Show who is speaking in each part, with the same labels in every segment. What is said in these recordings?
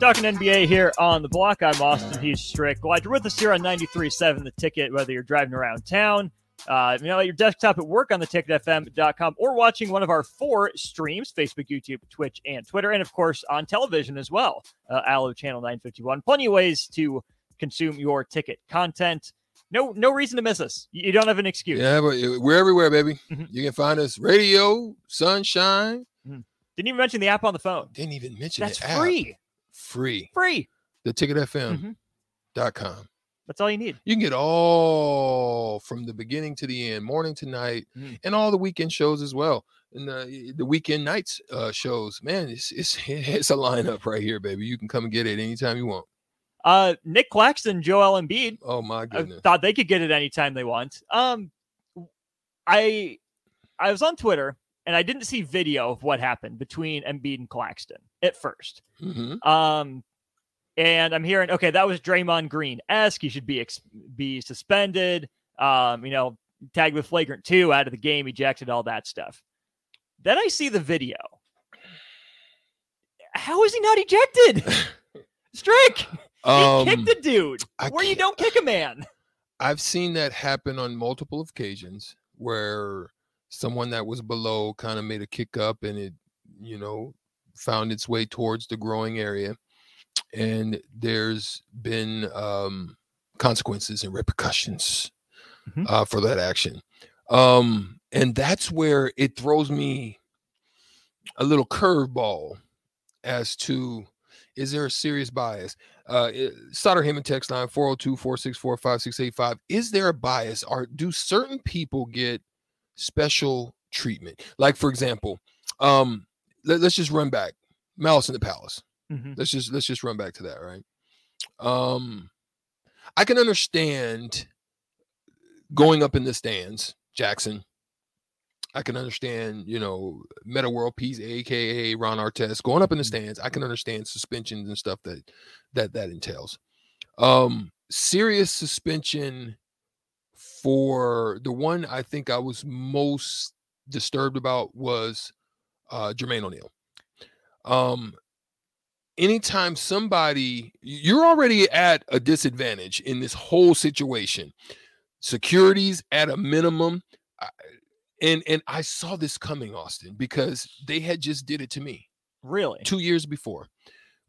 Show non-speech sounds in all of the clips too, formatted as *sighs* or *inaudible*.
Speaker 1: Talking NBA here on the block. I'm Austin. He's Strick. Glad you're with us here on 93.7 The Ticket, whether you're driving around town, uh, you know, at your desktop at work on the ticketfm.com or watching one of our four streams Facebook, YouTube, Twitch, and Twitter, and of course on television as well. Uh, Allo Channel 951. Plenty of ways to consume your ticket content. No, no reason to miss us. You don't have an excuse.
Speaker 2: Yeah, but uh, we're everywhere, baby.
Speaker 1: Mhm.
Speaker 2: You can find us radio, sunshine.
Speaker 1: Didn't even mention the app on the phone.
Speaker 2: Didn't even mention
Speaker 1: That's
Speaker 2: the app.
Speaker 1: free.
Speaker 2: Free.
Speaker 1: Free.
Speaker 2: The ticketfm.com.
Speaker 1: Mhm.
Speaker 2: com.
Speaker 1: That's all you need.
Speaker 2: You can get all from the beginning to the end, morning to night,
Speaker 1: Mm.
Speaker 2: and all the weekend shows as well. And the, the weekend nights uh, shows, man, it's, it's *laughs* it's a lineup right here, baby. You can come and get it anytime you want.
Speaker 1: Uh, Nick Claxton, Joel Embiid.
Speaker 2: Oh my
Speaker 1: I
Speaker 2: goodness.
Speaker 1: thought they could get it anytime they want. Um, I I was on Twitter and I didn't see video of what happened between Embiid and Claxton at first.
Speaker 2: hmm
Speaker 1: Um, and I'm hearing okay, that was Draymond Green esque. He should be ex- be suspended. Um, you know, tagged with flagrant two, out of the game, ejected, all that stuff. Then I see the video. How is he not ejected? *laughs* Strick, he
Speaker 2: Um,
Speaker 1: kicked the dude.
Speaker 2: I
Speaker 1: Where you don't kick a man.
Speaker 2: I've seen that happen on multiple occasions where someone that was below kind of made a kick up and it, you know, found its way towards the growing area. And there's been um, consequences and repercussions
Speaker 1: Mhm.
Speaker 2: uh, for that action. Um, and that's where it throws me a little curveball as to is there a serious bias? Uh, it- Sutter Heyman text line 402 464 5685. Is there a bias? Or do certain people get special treatment? Like, for example, um, let, us just run back Malice in the Palace.
Speaker 1: Mhm.
Speaker 2: Let's just let's just run back to that, right? Um, I can understand going up in the stands, Jackson. I can understand, you know, Meta World Peace, aka Ron Artest, going up in the stands. I can understand suspensions and stuff that that that entails. Um, serious suspension for the one I think I was most disturbed about was uh Jermaine O'Neal. Um anytime somebody you're already at a disadvantage in this whole situation. Securities at a minimum. I- And and I saw this coming, Austin, because they had just did it to me
Speaker 1: Really?
Speaker 2: two years before.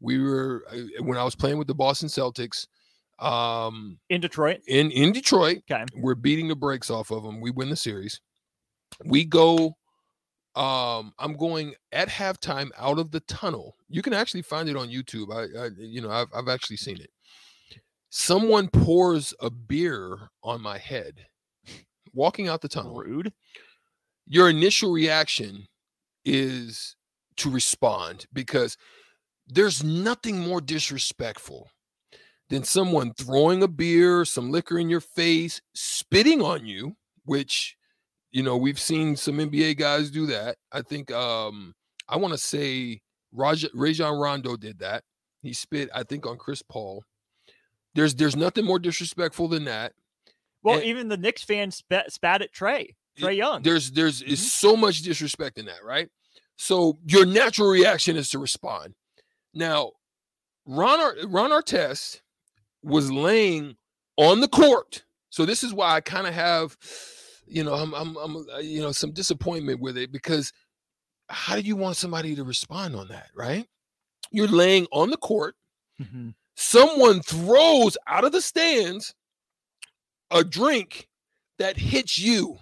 Speaker 2: We were uh, when I was playing with the Boston Celtics um
Speaker 1: In Detroit?
Speaker 2: in in Detroit.
Speaker 1: Okay.
Speaker 2: We're beating the brakes off of them. We win the series. We go um I'm going at halftime out of the tunnel. You can actually find it on YouTube. I, I you know, I've I've actually seen it. Someone pours a beer on my head walking out the tunnel
Speaker 1: Rude.
Speaker 2: your initial reaction is to respond because there's nothing more disrespectful than someone throwing a beer, some liquor in your face, spitting on you, which you know we've seen some NBA guys do that. I think um I want to say Raj Rajon Rondo did that. He spit, I think, on Chris Paul. There's there's nothing more disrespectful than that.
Speaker 1: Well,
Speaker 2: And-
Speaker 1: even the Knicks fans spat, spat at Trae. Trae Young.
Speaker 2: There's there's is
Speaker 1: Mhm.
Speaker 2: so much disrespect in that, right? So your natural reaction is to respond. Now, Ron Ron Artest was laying on the court, so this is why I kind of have, you know, I'm I'm I'm uh, you know some disappointment with it because how do you want somebody to respond on that, right? You're laying on the court.
Speaker 1: Mhm.
Speaker 2: Someone throws out of the stands a drink that hits you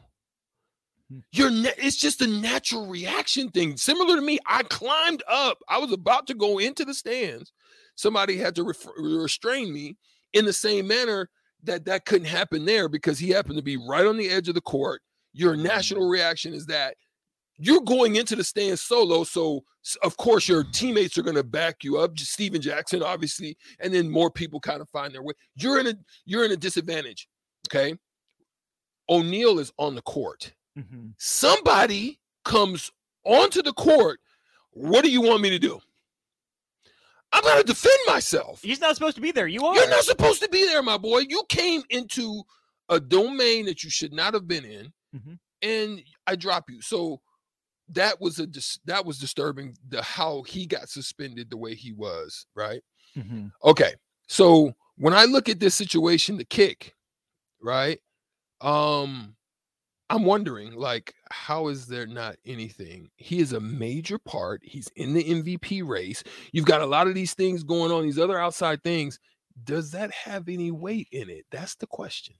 Speaker 1: Hmm.
Speaker 2: you're na- it's just a natural reaction thing similar to me i climbed up i was about to go into the stands somebody had to ref- restrain me in the same manner that that couldn't happen there because he happened to be right on the edge of the court your national reaction is that you're going into the stand solo so of course your teammates are going to back you up just stephen jackson obviously and then more people kind of find their way you're in a you're in a disadvantage okay o'neal is on the court
Speaker 1: Mhm.
Speaker 2: somebody comes onto the court. What do you want me to do? I'm going to defend myself.
Speaker 1: He's not supposed to be there. You are.
Speaker 2: You're not supposed to be there, my boy. You came into a domain that you should not have been in,
Speaker 1: Mhm.
Speaker 2: and I drop you. So that was a dis- that was disturbing the how he got suspended the way he was, right?
Speaker 1: Mm-hmm.
Speaker 2: Okay. So when I look at this situation, the kick, right? Um, I'm wondering, like, how is there not anything? He is a major part. He's in the MVP race. You've got a lot of these things going on, these other outside things. Does that have any weight in it? That's the question.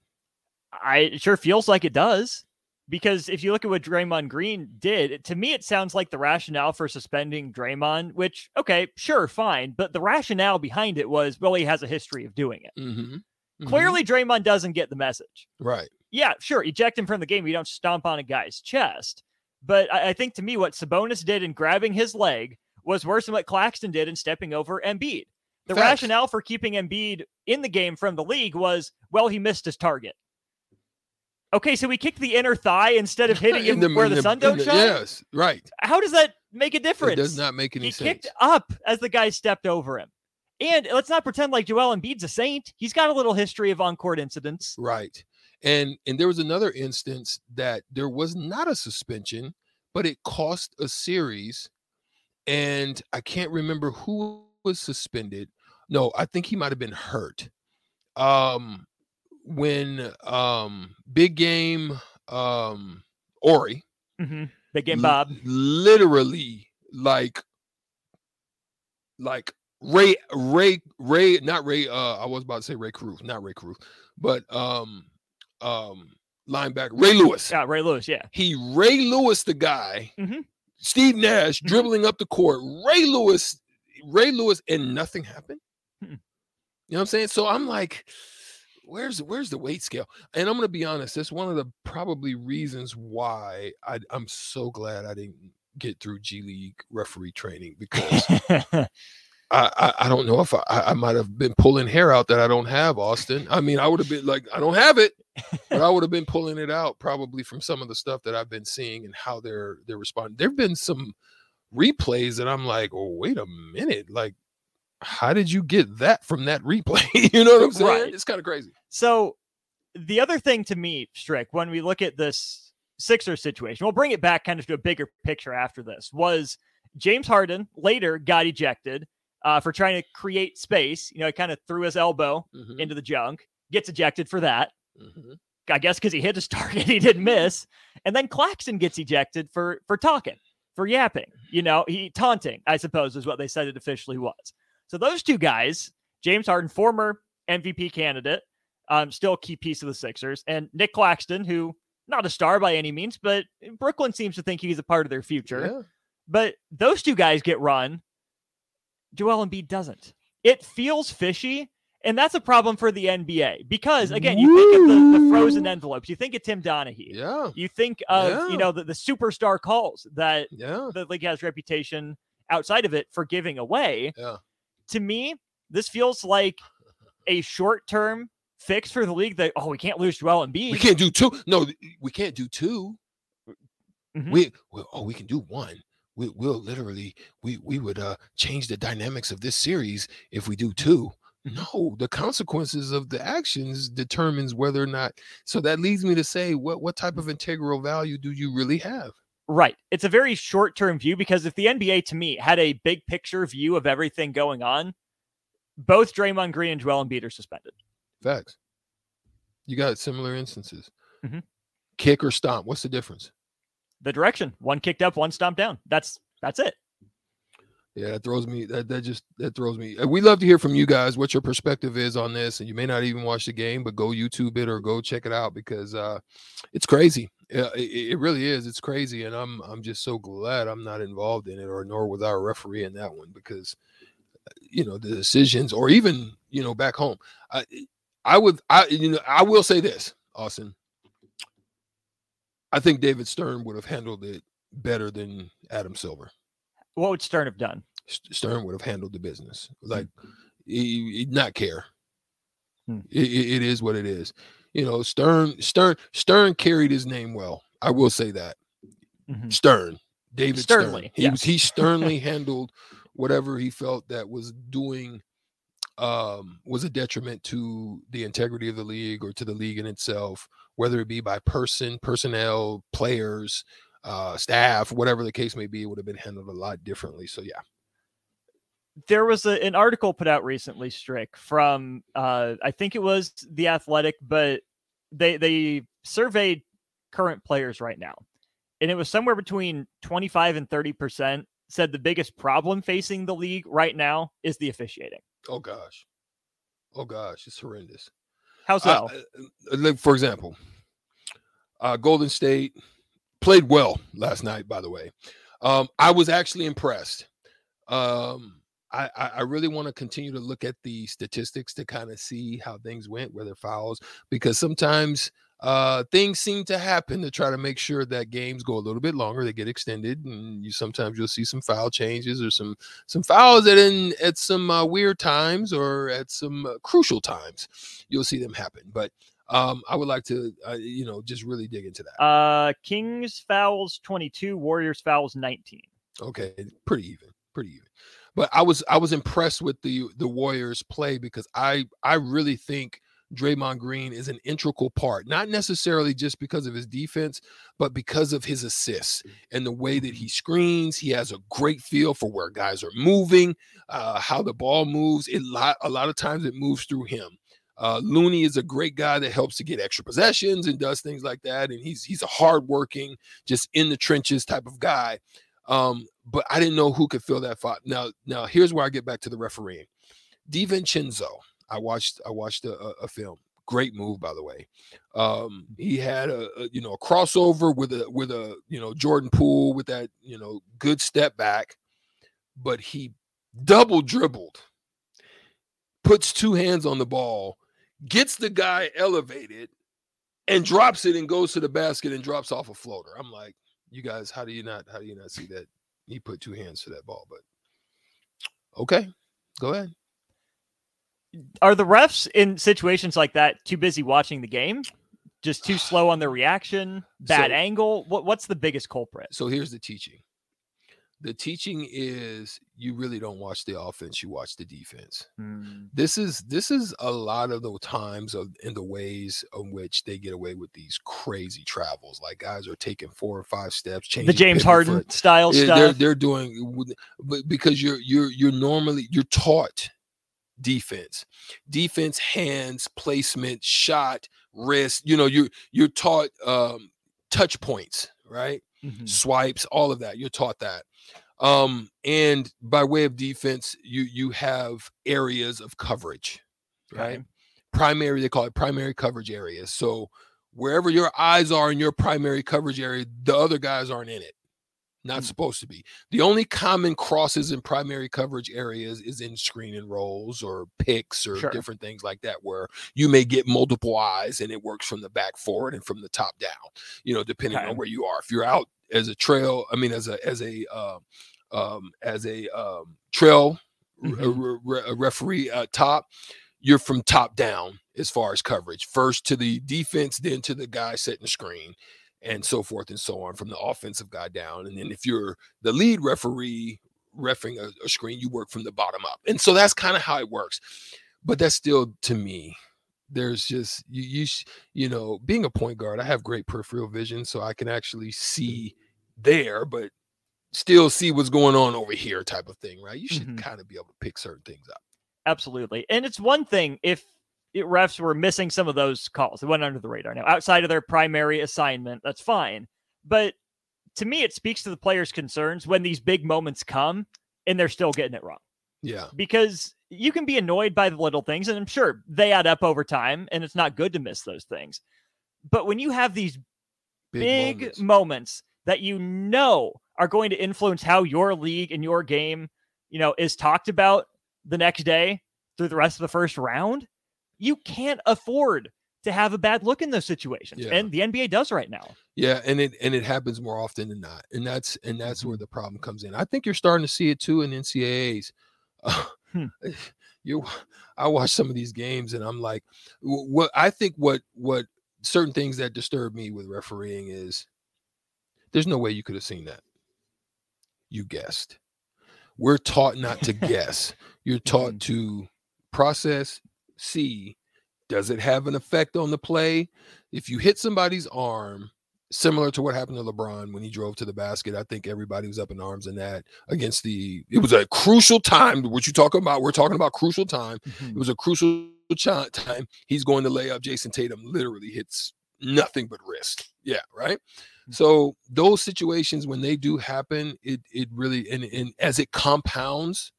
Speaker 1: I it sure feels like it does. Because if you look at what Draymond Green did, to me, it sounds like the rationale for suspending Draymond, which, okay, sure, fine. But the rationale behind it was, well, he has a history of doing it.
Speaker 2: Mm-hmm. Mm-hmm.
Speaker 1: Clearly, Draymond doesn't get the message.
Speaker 2: Right.
Speaker 1: Yeah, sure, eject him from the game. You don't stomp on a guy's chest. But I, I think to me, what Sabonis did in grabbing his leg was worse than what Claxton did in stepping over Embiid. The
Speaker 2: Facts.
Speaker 1: rationale for keeping Embiid in the game from the league was, well, he missed his target. Okay, so we kicked the inner thigh instead of *laughs* hitting him
Speaker 2: In
Speaker 1: where the,
Speaker 2: in
Speaker 1: sun don't
Speaker 2: the-
Speaker 1: shine.
Speaker 2: Yes, right.
Speaker 1: How does that make a difference?
Speaker 2: It does not make any
Speaker 1: he
Speaker 2: sense.
Speaker 1: He kicked up as the guy stepped over him. And let's not pretend like Joel Embiid's a saint. He's got a little history of on-court incidents.
Speaker 2: Right. And and there was another instance that there was not a suspension, but it cost a series. And I can't remember who was suspended. No, I think he might have been hurt. Um when um big game um Horry
Speaker 1: Mm-hmm. Big game
Speaker 2: l-
Speaker 1: Bob.
Speaker 2: literally like like Ray Ray Ray not Ray uh I was about to say Ray Cruz, not Ray Cruz, but um um linebacker Ray Lewis.
Speaker 1: Yeah, Ray Lewis. Yeah.
Speaker 2: He Ray Lewis the guy.
Speaker 1: Mhm.
Speaker 2: Steve Nash
Speaker 1: Mhm.
Speaker 2: dribbling up the court. Ray Lewis Ray Lewis and nothing happened.
Speaker 1: Mm-mm.
Speaker 2: You know what I'm saying? So I'm like where's where's the weight scale? And I'm going to be honest, that's one of the probably reasons why I I'm so glad I didn't get through G League referee training because *laughs* I, I, I don't know if I, I might have been pulling hair out that I don't have, Austin. I mean, I would have been like, I don't have it, but I *laughs* would have been pulling it out probably from some of the stuff that I've been seeing and how they're they're responding. There've been some replays that I'm like, oh, wait a minute, like, how did you get that from that replay? *laughs* you know what I'm saying?
Speaker 1: Right.
Speaker 2: It's kind of crazy.
Speaker 1: so the other thing to me, Strick, when we look at this Sixer situation, we'll bring it back kind of to a bigger picture after this, was James Harden later got ejected uh, for trying to create space. You know, he kind of threw his elbow
Speaker 2: Mhm,
Speaker 1: into the junk, gets ejected for that.
Speaker 2: mhm.
Speaker 1: I guess because he hit his target, *laughs* he didn't miss. And then Claxton gets ejected for for talking, for yapping. You know, he taunting, I suppose, is what they said it officially was. So those two guys, James Harden, former MVP candidate, um, still a key piece of the Sixers, and Nick Claxton, who not a star by any means, but Brooklyn seems to think he's a part of their future.
Speaker 2: Yeah.
Speaker 1: But those two guys get run. Joel Embiid doesn't. It feels fishy. And that's a problem for the NBA because, again, you think of the, the frozen envelopes. You think of Tim Donaghy.
Speaker 2: Yeah.
Speaker 1: You think of,
Speaker 2: Yeah.
Speaker 1: you know, the, the superstar calls that
Speaker 2: Yeah.
Speaker 1: the league has reputation outside of it for giving away.
Speaker 2: Yeah.
Speaker 1: To me, this feels like a short term fix for the league that, oh, we can't lose Joel Embiid.
Speaker 2: We can't do two. No, we can't do 2
Speaker 1: Mhm.
Speaker 2: We well, oh, we can do one. We, we'll literally we we would uh change the dynamics of this series if we do two. No, the consequences of the actions determines whether or not. So that leads me to say, what what type of integral value do you really have?
Speaker 1: Right. It's a very short term view because if the NBA to me had a big picture view of everything going on, both Draymond Green and Joel Embiid are suspended.
Speaker 2: Facts. You got similar instances.
Speaker 1: Mhm.
Speaker 2: Kick or stomp. What's the difference?
Speaker 1: The direction, one kicked up, one stomped down. That's that's it.
Speaker 2: Yeah, that throws me. That that just that throws me. We love to hear from you guys what your perspective is on this, and you may not even watch the game, but go YouTube it or go check it out because uh, it's crazy. Yeah, it, it really is. It's crazy, and I'm I'm just so glad I'm not involved in it, or nor was our referee in that one because you know the decisions, or even you know back home. I I would I you know I will say this, Austin. I think David Stern would have handled it better than Adam Silver.
Speaker 1: What would Stern have done?
Speaker 2: Stern would have handled the business. Like he, he'd not care.
Speaker 1: Hmm.
Speaker 2: It, it- is what it is. You know, Stern, Stern, Stern carried his name well. I will say that.
Speaker 1: Mhm.
Speaker 2: Stern, David
Speaker 1: Sternly,
Speaker 2: Stern. He
Speaker 1: yes.
Speaker 2: was *laughs* he sternly handled whatever he felt that was doing um was a detriment to the integrity of the league or to the league in itself, whether it be by person, personnel, players. uh, staff, whatever the case may be, it would have been handled a lot differently. So yeah.
Speaker 1: There was a, an article put out recently, Strick, from uh, I think it was the Athletic, but they they surveyed current players right now, and it was somewhere between twenty five and thirty percent said the biggest problem facing the league right now is the officiating.
Speaker 2: Oh gosh, oh gosh, it's horrendous.
Speaker 1: How so?
Speaker 2: Uh, for example, uh, Golden State played well last night. By the way, um, I was actually impressed. Um, I, I really want to continue to look at the statistics to kind of see how things went, whether fouls, because sometimes uh, things seem to happen to try to make sure that games go a little bit longer, they get extended, and you sometimes you'll see some foul changes or some some fouls that in at some uh, weird times or at some uh, crucial times you'll see them happen. But um, I would like to, uh, you know, just really dig into that.
Speaker 1: Uh, Kings fouls 22, Warriors fouls 19.
Speaker 2: Okay, pretty even, pretty even. But I was I was impressed with the the Warriors play because I I really think Draymond Green is an integral part, not necessarily just because of his defense, but because of his assists and the way that he screens. He has a great feel for where guys are moving, uh, how the ball moves. It lot a lot of times it moves through him. Uh, Looney is a great guy that helps to get extra possessions and does things like that. And he's he's a hardworking, just in the trenches type of guy. Um, but I didn't know who could fill that spot. Now, now here's where I get back to the refereeing. DiVincenzo, I watched I watched a, a film. Great move, by the way. Um, he had a, a, you know a crossover with a with a you know Jordan Poole with that you know good step back, but he double dribbled, puts two hands on the ball, gets the guy elevated, and drops it and goes to the basket and drops off a floater. I'm like, you guys, how do you not how do you not see that? He put two hands to that ball, but okay, go ahead.
Speaker 1: Are the refs in situations like that too busy watching the game? Just too *sighs* slow on their reaction, bad so, angle. What what's the biggest culprit?
Speaker 2: So here's the teaching the teaching is you really don't watch the offense you watch the defense mm. this is this is a lot of the times of in the ways in which they get away with these crazy travels like guys are taking four or five steps changing
Speaker 1: the james harden foot. style
Speaker 2: yeah,
Speaker 1: stuff
Speaker 2: they're, they're doing because you're you're you're normally you're taught defense defense hands placement shot wrist you know you're you're taught um touch points right mm-hmm. swipes all of that you're taught that um, and by way of defense, you you have areas of coverage, right? Okay. Primary, they call it primary coverage areas. So wherever your eyes are in your primary coverage area, the other guys aren't in it. Not mm-hmm. supposed to be. The only common crosses in primary coverage areas is in screen and rolls or picks or sure. different things like that, where you may get multiple eyes and it works from the back forward and from the top down, you know, depending okay. on where you are. If you're out as a trail, I mean, as a as a uh, um, as a um, trail mm-hmm. a, a referee uh, top, you're from top down as far as coverage. First to the defense, then to the guy setting the screen, and so forth and so on from the offensive guy down. And then if you're the lead referee refing a, a screen, you work from the bottom up. And so that's kind of how it works. But that's still to me there's just you you you know being a point guard i have great peripheral vision so i can actually see there but still see what's going on over here type of thing, right? You should mm-hmm. kind of be able to pick certain things up.
Speaker 1: Absolutely. And it's one thing if refs were missing some of those calls, they went under the radar. Now, outside of their primary assignment, that's fine. But to me, it speaks to the players' concerns when these big moments come and they're still getting it wrong.
Speaker 2: Yeah.
Speaker 1: Because you can be annoyed by the little things, and I'm sure they add up over time, and it's not good to miss those things. But when you have these big, big moments. moments that you know are going to influence how your league and your game, you know, is talked about the next day through the rest of the first round, you can't afford to have a bad look in those situations. Yeah. And the NBA does right now.
Speaker 2: Yeah, and it and it happens more often than not. And that's and that's mm-hmm. where the problem comes in. I think you're starting to see it too in NCAAs. Uh, hmm. *laughs* You I watch some of these games and I'm like what I think what what certain things that disturb me with refereeing is there's no way you could have seen that you guessed. We're taught not to *laughs* guess. You're taught mm-hmm. to process, see, does it have an effect on the play? If you hit somebody's arm, similar to what happened to LeBron when he drove to the basket. I think everybody was up in arms in that against the. It was a crucial time. What you talking about? We're talking about crucial time.
Speaker 1: Mm-hmm.
Speaker 2: It was a crucial time. He's going to lay up. Jayson Tatum literally hits nothing but wrist. Yeah, right.
Speaker 1: Mm-hmm.
Speaker 2: So those situations when they do happen, it it really and, and as it compounds,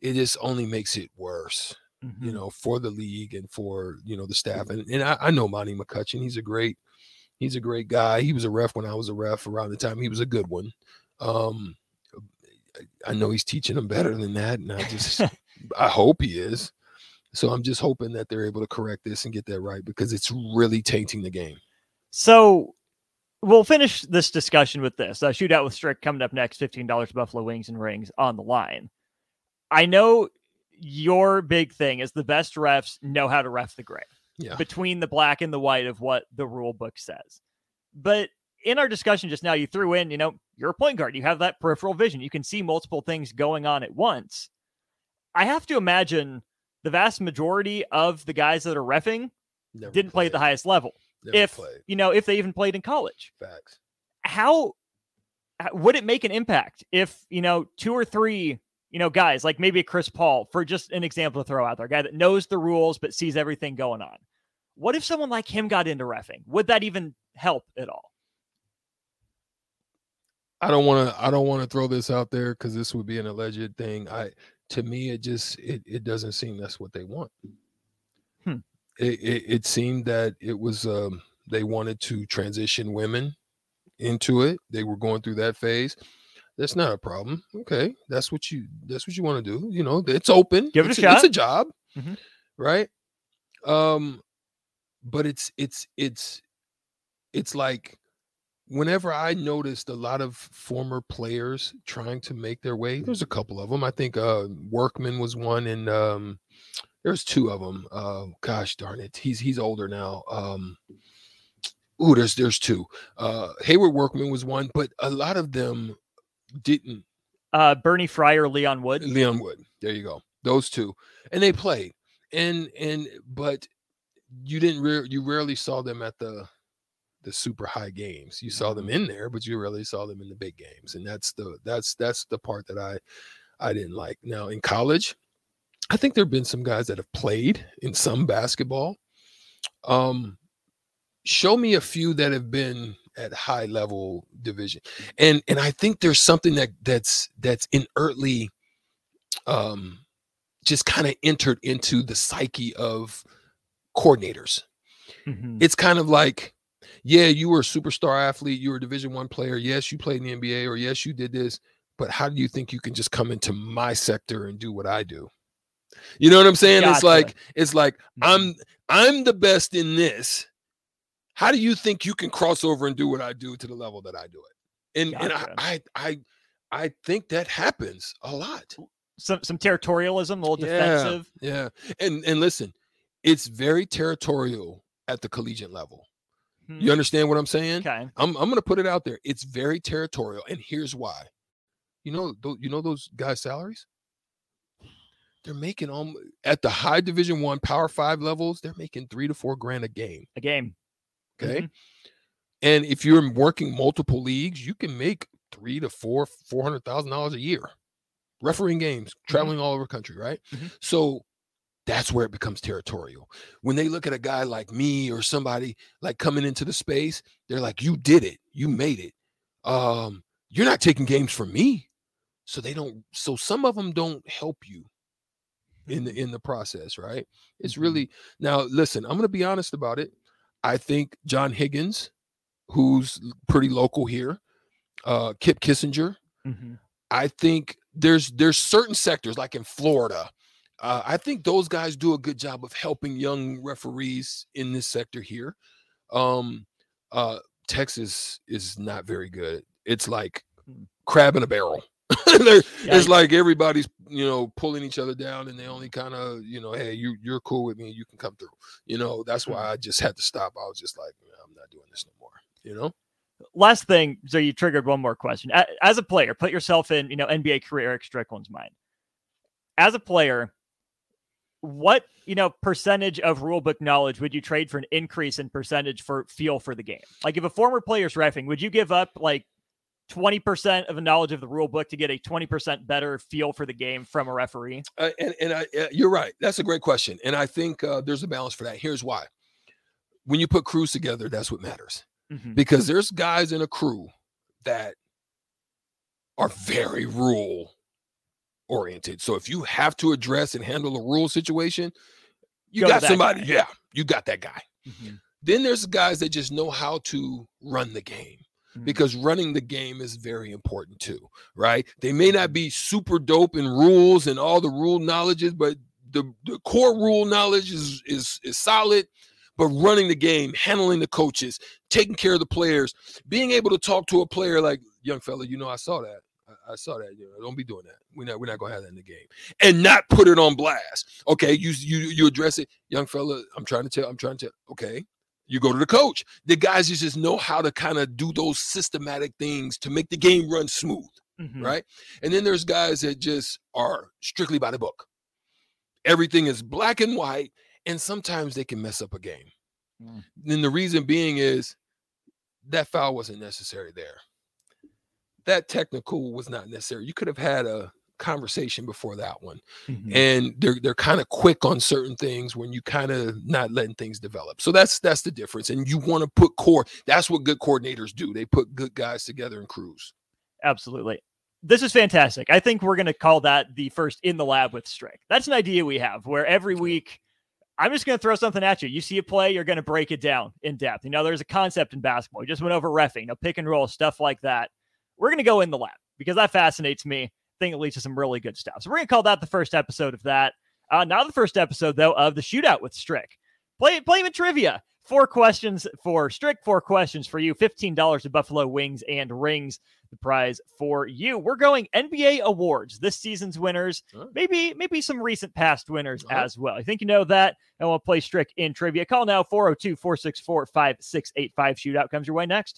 Speaker 2: it just only makes it worse
Speaker 1: Mhm.
Speaker 2: you know, for the league and for you know the staff. And and I, I know Monty McCutchen. He's a great, he's a great guy. He was a ref when I was a ref around the time. He was a good one. Um, I- I know he's teaching them better than that, and I just *laughs* I hope he is. So I'm just hoping that they're able to correct this and get that right because it's really tainting the game.
Speaker 1: So we'll finish this discussion with this. Uh, shootout with Strick coming up next. Fifteen dollars Buffalo Wings and Rings on the line. I know your big thing is the best refs know how to ref the gray
Speaker 2: Yeah.
Speaker 1: between the black and the white of what the rule book says. But in our discussion just now, you threw in, you know, you're a point guard. You have that peripheral vision. You can see multiple things going on at once. I have to imagine the vast majority of the guys that are refing
Speaker 2: Never
Speaker 1: didn't play at the highest level.
Speaker 2: Never
Speaker 1: if
Speaker 2: played.
Speaker 1: you know, if they even played in college.
Speaker 2: Facts.
Speaker 1: how would it make an impact if you know two or three you know guys like maybe chris paul for just an example to throw out there a guy that knows the rules but sees everything going on what if someone like him got into refing would that even help at all
Speaker 2: I don't want to I don't want to throw this out there because this would be an alleged thing. I to me it just it, it doesn't seem that's what they want.
Speaker 1: Hmm.
Speaker 2: It, it it seemed that it was um they wanted to transition women into it. They were going through that phase. That's not a problem. Okay, that's what you that's what you want to do. You know, it's open.
Speaker 1: Give it a
Speaker 2: it's It's a
Speaker 1: shot.
Speaker 2: job,
Speaker 1: Mhm.
Speaker 2: right? Um, but it's it's it's it's like whenever I noticed a lot of former players trying to make their way, there's a couple of them. I think uh Workman was one, and um there's two of them. Uh, gosh darn it, he's he's older now. Um, ooh, there's there's two. Uh, Haywoode Workman was one, but a lot of them didn't.
Speaker 1: uh bernie fryer leon wood
Speaker 2: Leon Wood, there you go. Those two, and they played, and and but you didn't. Re- you rarely saw them at the the super high games. You saw them in there, but you rarely saw them in the big games, and that's the that's that's the part that I I didn't like. Now in college, I think there've been some guys that have played in some basketball. Um, show me a few that have been at high level division, and and I think there's something that that's that's inertly, um, just kind of entered into the psyche of coordinators.
Speaker 1: Mhm.
Speaker 2: it's kind of like yeah you were a superstar athlete you were a division one player yes you played in the nba or yes you did this but how do you think you can just come into my sector and do what i do? You know what i'm saying? It's like it's like
Speaker 1: Mhm.
Speaker 2: i'm i'm the best in this how do you think you can cross over and do what i do to the level that i do it and and I, I i i think that happens a lot
Speaker 1: some some territorialism a little defensive
Speaker 2: yeah and and listen it's very territorial at the collegiate level
Speaker 1: Hmm.
Speaker 2: you understand what i'm saying
Speaker 1: okay
Speaker 2: I'm I'm gonna put it out there. It's very territorial, and here's why. You know, you know those guys' salaries. They're making um at the high Division One, Power Five levels. They're making three to four grand a game.
Speaker 1: a game
Speaker 2: Okay,
Speaker 1: Mhm.
Speaker 2: and if you're working multiple leagues, you can make three to four four hundred thousand dollars a year, refereeing games, traveling all over country. Right,
Speaker 1: Mhm.
Speaker 2: so. That's where it becomes territorial. When they look at a guy like me or somebody like coming into the space, they're like, "You did it. You made it. Um, you're not taking games from me." So they don't. So some of them don't help you in the in the process, right? It's
Speaker 1: Mhm.
Speaker 2: really now. Listen, I'm going to be honest about it. I think John Higgins, who's pretty local here, uh, Kip Kissinger.
Speaker 1: Mhm.
Speaker 2: I think there's there's certain sectors like in Florida. Uh, I think those guys do a good job of helping young referees in this sector here. Um, uh, Texas is not very good. It's like
Speaker 1: Hmm.
Speaker 2: crab in a barrel. *laughs* It's like everybody's you know pulling each other down, and they only kind of you know, hey, you you're cool with me, you can come through. You know, that's
Speaker 1: Hmm.
Speaker 2: why I just had to stop. I was just like, "Yeah, I'm not doing this no more. You know,
Speaker 1: last thing so you triggered one more question as a player put yourself in you know nba career erick strickland's mind as a player what you know percentage of rule book knowledge would you trade for an increase in percentage for feel for the game? Like if a former player's refing, would you give up like 20% of a knowledge of the rule book to get a 20% better feel for the game from a referee?
Speaker 2: Uh, and and I, uh, you're right. That's a great question. And I think uh, there's a balance for that. Here's why. When you put crews together, that's what matters. Mm-hmm. Because there's guys in a crew that are very rule oriented. So if you have to address and handle a rule situation, you Go got somebody. Guy. Yeah, you got that guy. Mm-hmm. Then there's guys that just know how to run the game. Mm. because running the game is very important too, right? They may not be super dope in rules and all the rule knowledges, but the, the core rule knowledge is is is solid. But running the game, handling the coaches, taking care of the players, being able to talk to a player like young fella, you know, I saw that. I, I saw that. You know, don't be doing that. We're not. We're not gonna have that in the game, and not put it on blast. Okay, you you you address it, young fella. I'm trying to tell. I'm trying to. Tell, okay, you go to the coach. The guys just know how to kind of do those systematic things to make the game run smooth, mm-hmm. right? And then there's guys that just are strictly by the book. Everything is black and white, and sometimes they can mess up a game. Mm. And the reason being is that foul wasn't necessary there. That technical was not necessary. You could have had a conversation before that one. Mm-hmm. And they're they're kind of quick on certain things when you kind of not letting things develop. So that's that's the difference. And you want to put core. That's what good coordinators do. They put good guys together in crews.
Speaker 1: Absolutely. This is fantastic. I think we're going to call that the first in the lab with Strick. That's an idea we have where every week I'm just going to throw something at you. You see a play, you're going to break it down in depth. You know, there's a concept in basketball. We just went over refing, you know, pick and roll, stuff like that. We're going to go in the lab because that fascinates me think it leads to some really good stuff. So we're gonna call that the first episode of that. Uh, now the first episode though of the shootout with Strick. Play play with trivia. Four questions for Strick, four questions for you. Fifteen dollars to Buffalo Wings and Rings. The prize for you. We're going NBA awards. This season's winners, maybe maybe some recent past winners as well. I think you know that. And we'll play Strick in trivia. Call now 402 464 5685. Shootout comes your way next.